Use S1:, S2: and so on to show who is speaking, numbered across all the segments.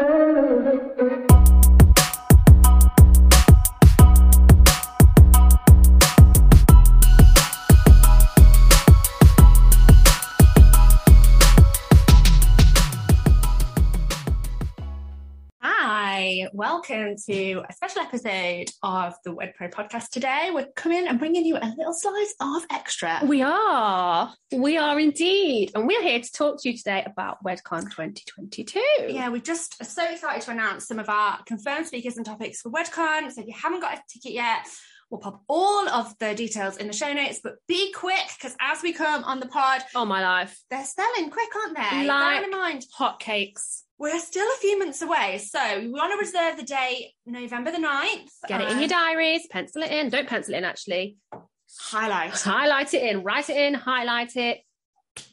S1: Thank you. Welcome to a special episode of the WedPro podcast. Today, we're coming and bringing you a little slice of extra.
S2: We are. We are indeed. And we're here to talk to you today about WedCon 2022.
S1: Yeah, we're just so excited to announce some of our confirmed speakers and topics for WedCon. So if you haven't got a ticket yet, We'll pop all of the details in the show notes, but be quick because as we come on the pod,
S2: oh my life,
S1: they're selling quick, aren't they?
S2: Like Bear in mind, hotcakes.
S1: We're still a few months away, so we want to reserve the date November the 9th.
S2: Get it in your diaries, pencil it in. Don't pencil it in, actually.
S1: Highlight.
S2: Highlight it in, write it in, highlight it,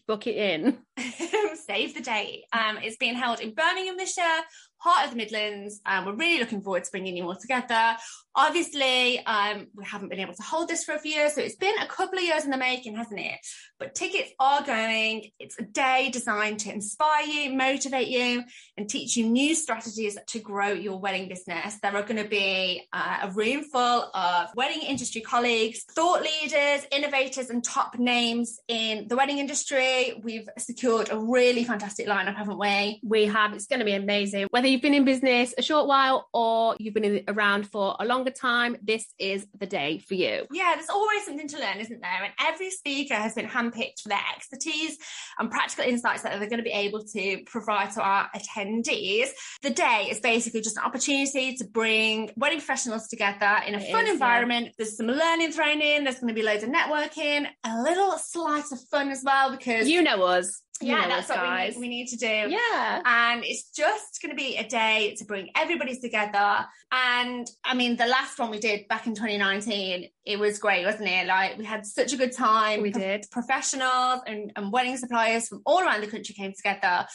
S2: book it in.
S1: Save the date. Um, it's being held in Birmingham this year, heart of the Midlands. Um, we're really looking forward to bringing you all together. Obviously, um, we haven't been able to hold this for a few years, so it's been a couple of years in the making, hasn't it? But tickets are going. It's a day designed to inspire you, motivate you, and teach you new strategies to grow your wedding business. There are going to be uh, a room full of wedding industry colleagues, thought leaders, innovators, and top names in the wedding industry. We've secured a really fantastic lineup, haven't we?
S2: We have. It's going to be amazing. Whether you've been in business a short while or you've been around for a longer time, this is the day for you.
S1: Yeah, there's always something to learn, isn't there? And every speaker has been handpicked for their expertise and practical insights that they're going to be able to provide to our attendees. The day is basically just an opportunity to bring wedding professionals together in a it fun is, environment. Yeah. There's some learning thrown in, there's going to be loads of networking, a little slice of fun as well, because
S2: you know us
S1: yeah, that's what we need, we need, to do.
S2: Yeah.
S1: And it's just going to be a day to bring everybody together. And I mean, the last one we did back in 2019, it was great, wasn't it? Like we had such a good time.
S2: We did.
S1: Professionals and, and wedding suppliers from all around the country came together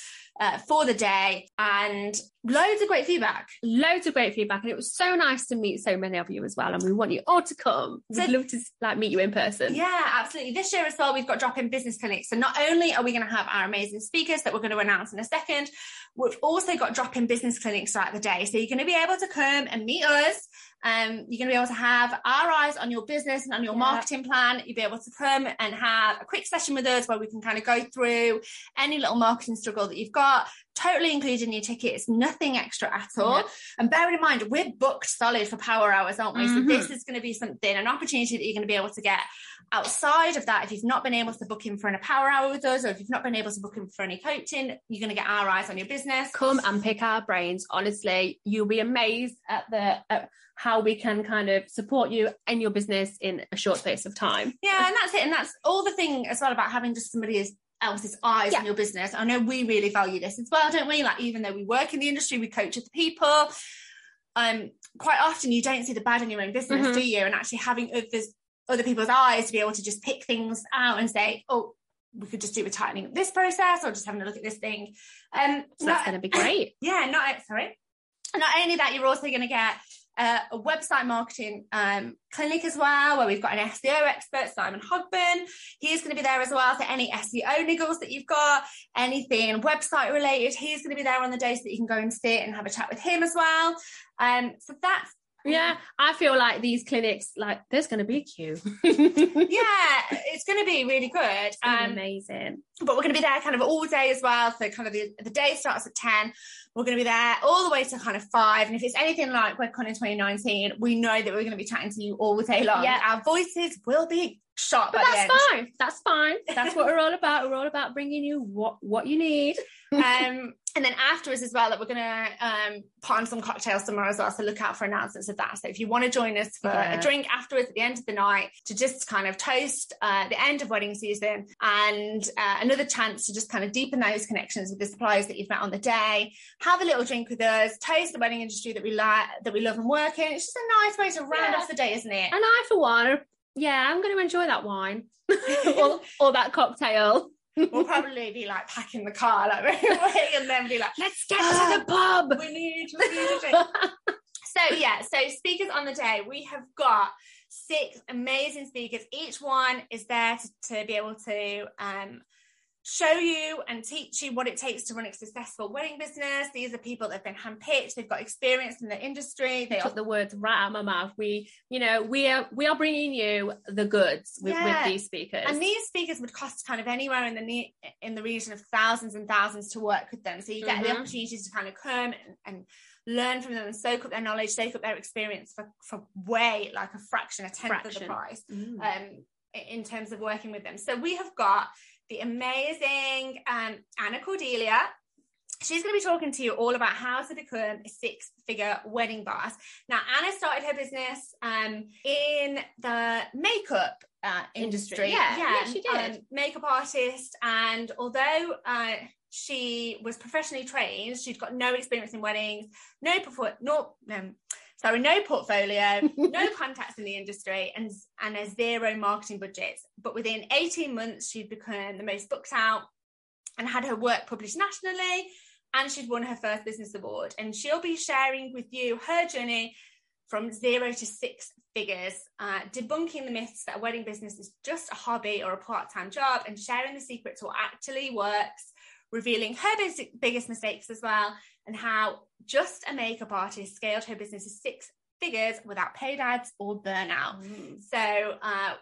S1: uh, for the day and loads of great feedback.
S2: Loads of great feedback. And it was so nice to meet so many of you as well. And we want you all to come. We'd so, love to like meet you in person.
S1: Yeah, absolutely. This year as well, we've got drop-in business clinics. So not only are we going to have our amazing speakers that we're going to announce in a second, we've also got drop-in business clinics throughout the day. So you're going to be able to come and meet us um, you're going to be able to have our eyes on your business and on your yeah. marketing plan. You'll be able to come and have a quick session with us where we can kind of go through any little marketing struggle that you've got, totally included in your ticket. It's nothing extra at all. Yeah. And bearing in mind, we're booked solid for power hours, aren't we? Mm-hmm. So this is going to be something, an opportunity that you're going to be able to get outside of that. If you've not been able to book in for an power hour with us, or if you've not been able to book in for any coaching, you're going to get our eyes on your business.
S2: Come and pick our brains. Honestly, you'll be amazed at the at how we can kind of support you in your business in a short space of time.
S1: Yeah, and that's it. And that's all the thing as well about having just somebody else's eyes yeah. on your business. I know we really value this as well, don't we? Like even though we work in the industry, we coach other people. Um, quite often you don't see the bad in your own business, mm-hmm. do you? And actually having others other people's eyes to be able to just pick things out and say, oh, we could just do a tightening of this process or just having a look at this thing. Um,
S2: so that's going to be great.
S1: Yeah, not sorry. Not only that, you're also going to get uh, a website marketing um, clinic as well, where we've got an SEO expert, Simon Hogben. He's going to be there as well. So any SEO niggles that you've got, anything website related, he's going to be there on the day so that you can go and sit and have a chat with him as well. Um, so that's
S2: yeah, I feel like these clinics, like there's going to be a queue.
S1: yeah, it's going to be really good.
S2: Um, amazing.
S1: But we're going to be there kind of all day as well. So kind of the, the day starts at 10. We're going to be there all the way to kind of five. And if it's anything like WedCon in 2019, we know that we're going to be chatting to you all the day long. Yeah. Our voices will be shot.
S2: But that's fine. That's fine. That's what we're all about. We're all about bringing you what what you need.
S1: um, and then afterwards as well, that we're gonna um, put on some cocktails tomorrow as well. So look out for announcements of that. So if you want to join us for yeah. a drink afterwards at the end of the night to just kind of toast uh, the end of wedding season and uh, another chance to just kind of deepen those connections with the suppliers that you've met on the day, have a little drink with us, toast the wedding industry that we like, that we love and work in. It's just a nice way to round yeah. off the day, isn't it?
S2: And I, for one, yeah, I'm going to enjoy that wine or, or that cocktail.
S1: we'll probably be like packing the car like away and then be like,
S2: let's get to the pub.
S1: We need, we need a drink. so yeah, so speakers on the day, we have got six amazing speakers. Each one is there to, to be able to um, show you and teach you what it takes to run a successful wedding business. These are people that have been handpicked, they've got experience in the industry.
S2: They took are- the words right out of my mouth. We, you know, we are we are bringing you the goods with, yeah. with these speakers,
S1: and these speakers would cost kind of anywhere in the in the region of thousands and thousands to work with them. So you get mm-hmm. the opportunities to kind of come and, and learn from them and soak up their knowledge, soak up their experience for, for way like a fraction, a tenth fraction. of the price mm. um, in terms of working with them. So we have got the amazing um, Anna Cordelia. She's going to be talking to you all about how to become a six figure wedding boss. Now, Anna started her business um, in the makeup uh, industry.
S2: Yeah, yeah, yeah, she did.
S1: Um, makeup artist. And although uh, she was professionally trained. She'd got no experience in weddings, no no um, sorry, no portfolio, no contacts in the industry, and and a zero marketing budgets. But within 18 months, she'd become the most booked out and had her work published nationally, and she'd won her first business award. And she'll be sharing with you her journey from zero to six figures, uh, debunking the myths that a wedding business is just a hobby or a part-time job, and sharing the secret to what actually works revealing her biggest mistakes as well, and how just a makeup artist scaled her business to six figures without paid ads or burnout. Mm. So, uh,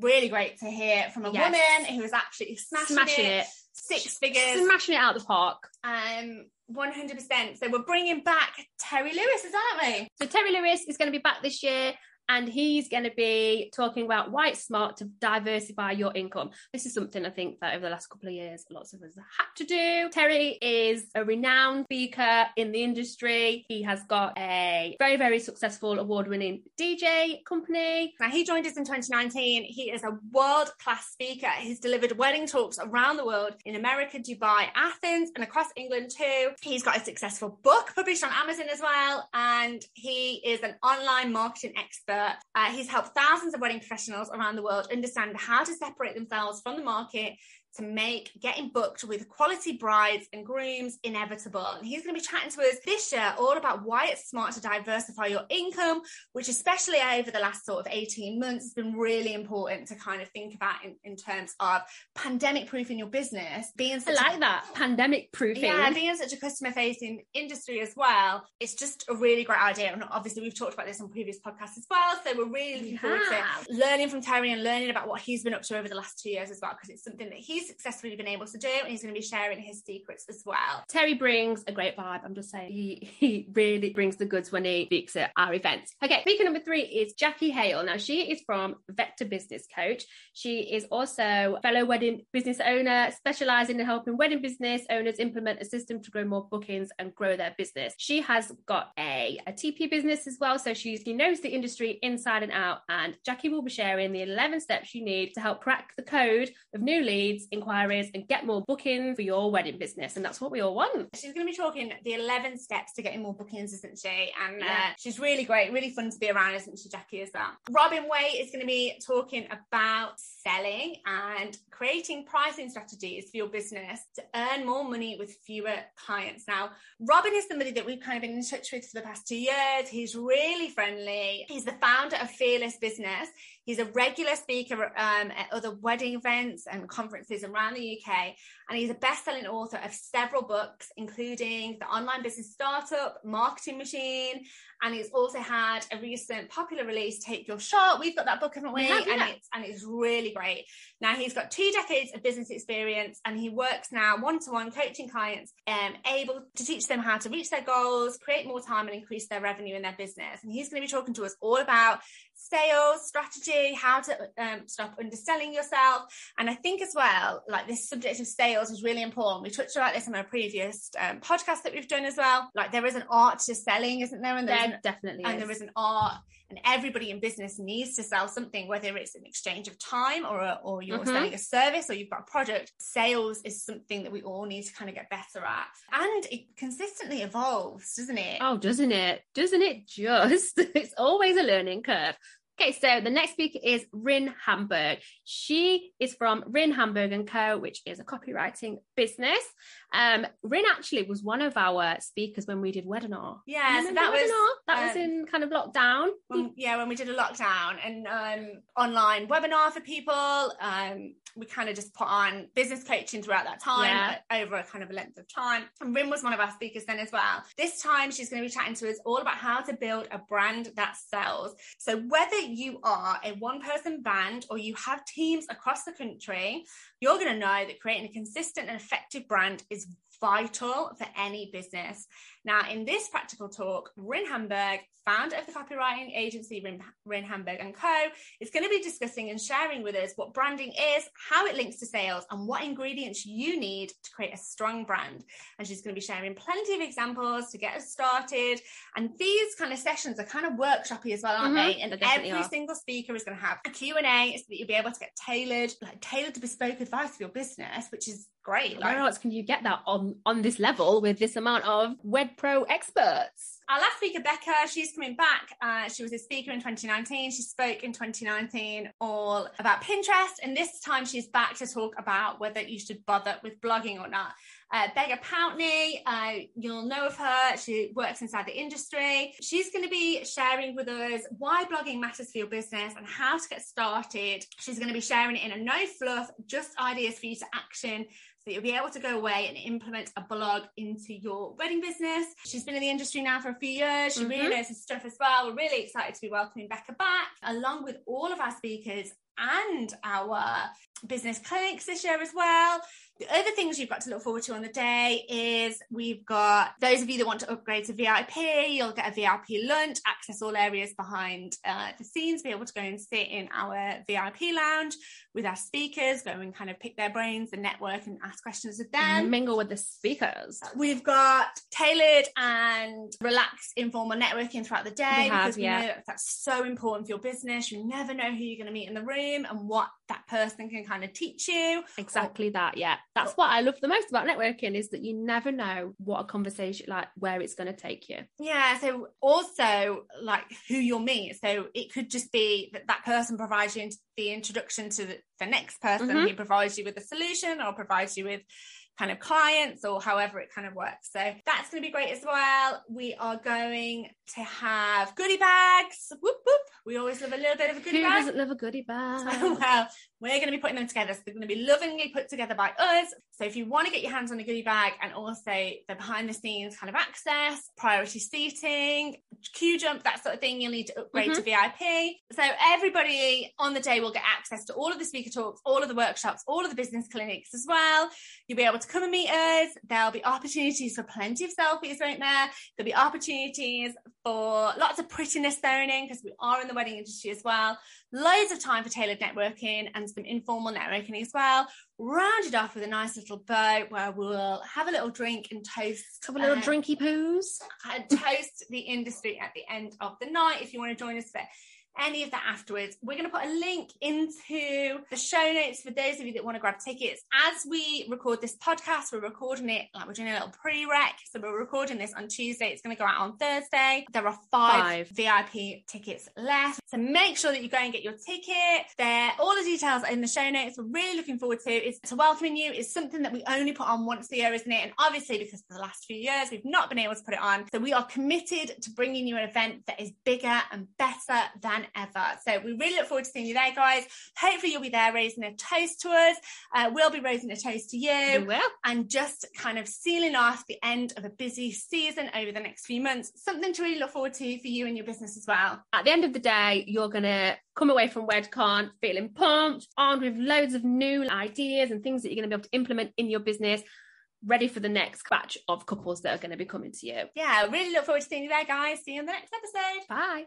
S1: really great to hear from a yes. woman who is actually smashing, smashing it, it, six figures,
S2: smashing it out the park.
S1: Um, 100%. So we're bringing back Terry Lewis, aren't we?
S2: So Terry Lewis is going to be back this year and he's going to be talking about why it's smart to diversify your income. This is something I think that over the last couple of years, lots of us have had to do. Terry is a renowned speaker in the industry. He has got a very, very successful award winning DJ company.
S1: Now, he joined us in 2019. He is a world class speaker. He's delivered wedding talks around the world in America, Dubai, Athens, and across England too. He's got a successful book published on Amazon as well. And he is an online marketing expert expert. Uh, he's helped thousands of wedding professionals around the world understand how to separate themselves from the market to make getting booked with quality brides and grooms inevitable. And he's going to be chatting to us this year all about why it's smart to diversify your income, which, especially over the last sort of 18 months, has been really important to kind of think about in, in terms of pandemic proofing your business.
S2: Being I like a, that pandemic proofing.
S1: Yeah, being such a customer facing industry as well. It's just a really great idea. And obviously, we've talked about this on previous podcasts as well. So we're really looking forward to learning from Terry and learning about what he's been up to over the last two years as well, because it's something that he's successfully been able to do and he's going to be sharing his secrets as well.
S2: Terry brings a great vibe. I'm just saying he, he really brings the goods when he speaks at our events. Okay, speaker number three is Jackie Hale. Now she is from Vector Business Coach. She is also fellow wedding business owner, specializing in helping wedding business owners implement a system to grow more bookings and grow their business. She has got a, a TP business as well, so she knows the industry inside and out. And Jackie will be sharing the 11 steps you need to help crack the code of new leads, inquiries, and get more bookings for your wedding business. And that's what we all want.
S1: She's going to be talking the 11 steps to getting more bookings, isn't she? And yeah. uh, she's really great, really fun to be around, isn't she, Jackie, as well? Robin Way is going to be talking about selling and creating pricing strategies for your business to earn more money with fewer clients. Now, Robin is somebody that we've kind of been in touch with for the past two years. He's really friendly. He's the founder of Fearless Business. He's a regular speaker um, at other wedding events and conferences around the UK. And he's a best selling author of several books, including The Online Business Startup, Marketing Machine. And he's also had a recent popular release, Take Your Shot. We've got that book, haven't we? we have, yeah. and, it's, and it's really great. Now, he's got two decades of business experience and he works now one to one coaching clients, um, able to teach them how to reach their goals, create more time, and increase their revenue in their business. And he's going to be talking to us all about sales strategy, how to um, stop underselling yourself. And I think as well, like this subject of sales is really important. We touched about this on a previous um, podcast that we've done as well. Like there is an art to selling, isn't there?
S2: And there definitely
S1: and
S2: is.
S1: there is an art and everybody in business needs to sell something whether it's an exchange of time or a, or you're mm-hmm. selling a service or you've got a product sales is something that we all need to kind of get better at and it consistently evolves doesn't it
S2: oh doesn't it doesn't it just it's always a learning curve Okay, so the next speaker is Rin Hamburgh. She is from Rin Hamburgh and Co., which is a copywriting business. Um, Rin actually was one of our speakers when we did webinar.
S1: Yeah, so that was
S2: that um, was in kind of lockdown.
S1: When, yeah, when we did a lockdown and um, online webinar for people. Um, we kind of just put on business coaching throughout that time yeah. over a kind of a length of time. And Rin was one of our speakers then as well. This time she's going to be chatting to us all about how to build a brand that sells. So whether you are a one person band or you have teams across the country, you're going to know that creating a consistent and effective brand is vital for any business. Now, in this practical talk, Rin Hamburgh, founder of the copywriting agency Rin, Rin Hamburgh and Co, is going to be discussing and sharing with us what branding is, how it links to sales, and what ingredients you need to create a strong brand. And she's going to be sharing plenty of examples to get us started. And these kind of sessions are kind of workshoppy as well, aren't mm-hmm. they? And every are. single speaker is going to have a Q&A so that you'll be able to get tailored, like tailored to bespoke advice for your business, which is great.
S2: Like, Where else can you get that on on this level with this amount of web pro experts?
S1: Our last speaker, Becca, she's coming back. Uh, she was a speaker in 2019. She spoke in 2019 all about Pinterest, and this time she's back to talk about whether you should bother with blogging or not. Uh, Becca Pountney, uh, you'll know of her. She works inside the industry. She's going to be sharing with us why blogging matters for your business and how to get started. She's going to be sharing it in a no fluff, just ideas for you to action so you'll be able to go away and implement a blog into your wedding business. She's been in the industry now for a few years. She mm-hmm. really knows her stuff as well. We're really excited to be welcoming Becca back, along with all of our speakers and our business clinics this year as well. The other things you've got to look forward to on the day is we've got those of you that want to upgrade to VIP, you'll get a VIP lunch, access all areas behind uh, the scenes, be able to go and sit in our VIP lounge with our speakers, go and kind of pick their brains and network and ask questions of them.
S2: Mingle with the speakers.
S1: We've got tailored and relaxed informal networking throughout the day
S2: we have,
S1: because we
S2: yeah.
S1: know that's so important for your business. You never know who you're going to meet in the room and what that person can kind of teach you.
S2: Exactly or, that, yeah. That's what I love the most about networking is that you never know what a conversation like where it's going to take you.
S1: Yeah. So also like who you'll meet. So it could just be that that person provides you the introduction to the, the next person mm-hmm. who provides you with a solution or provides you with kind of clients or however it kind of works. So that's going to be great as well. We are going to have goodie bags. Whoop, whoop. We always love a little bit of a goodie
S2: Who
S1: bag.
S2: doesn't love a goodie bag?
S1: well, we're going to be putting them together. So they're going to be lovingly put together by us. So if you want to get your hands on a goodie bag and also the behind the scenes kind of access, priority seating, queue jump, that sort of thing, you'll need to upgrade mm-hmm. to VIP. So everybody on the day will get access to all of the speaker talks, all of the workshops, all of the business clinics as well. You'll be able to come and meet us. There'll be opportunities for plenty of selfies right there. There'll be opportunities for lots of prettiness thrown in because we are in the wedding industry as well. Loads of time for tailored networking and some informal networking as well. Rounded off with a nice little bow where we'll have a little drink and toast.
S2: Have a little uh, drinky poos.
S1: And toast the industry at the end of the night if you want to join us for any of that afterwards. We're going to put a link into the show notes for those of you that want to grab tickets. As we record this podcast, we're recording it like we're doing a little pre-rec. So we're recording this on Tuesday. It's going to go out on Thursday. There are five, five, VIP tickets left. So make sure that you go and get your ticket. There, all the details are in the show notes. We're really looking forward to is to welcoming you. It's something that we only put on once a year, isn't it? And obviously, because for the last few years, we've not been able to put it on. So we are committed to bringing you an event that is bigger and better than ever. So we really look forward to seeing you there, guys. Hopefully, you'll be there raising a toast to us. Uh, we'll be raising a toast to you.
S2: We will.
S1: And just kind of sealing off the end of a busy season over the next few months. Something to really look forward to for you and your business as well.
S2: At the end of the day, you're going to come away from WedCon feeling pumped, armed with loads of new ideas and things that you're going to be able to implement in your business ready for the next batch of couples that are going to be coming to you.
S1: Yeah, really look forward to seeing you there, guys. See you in the next episode.
S2: Bye.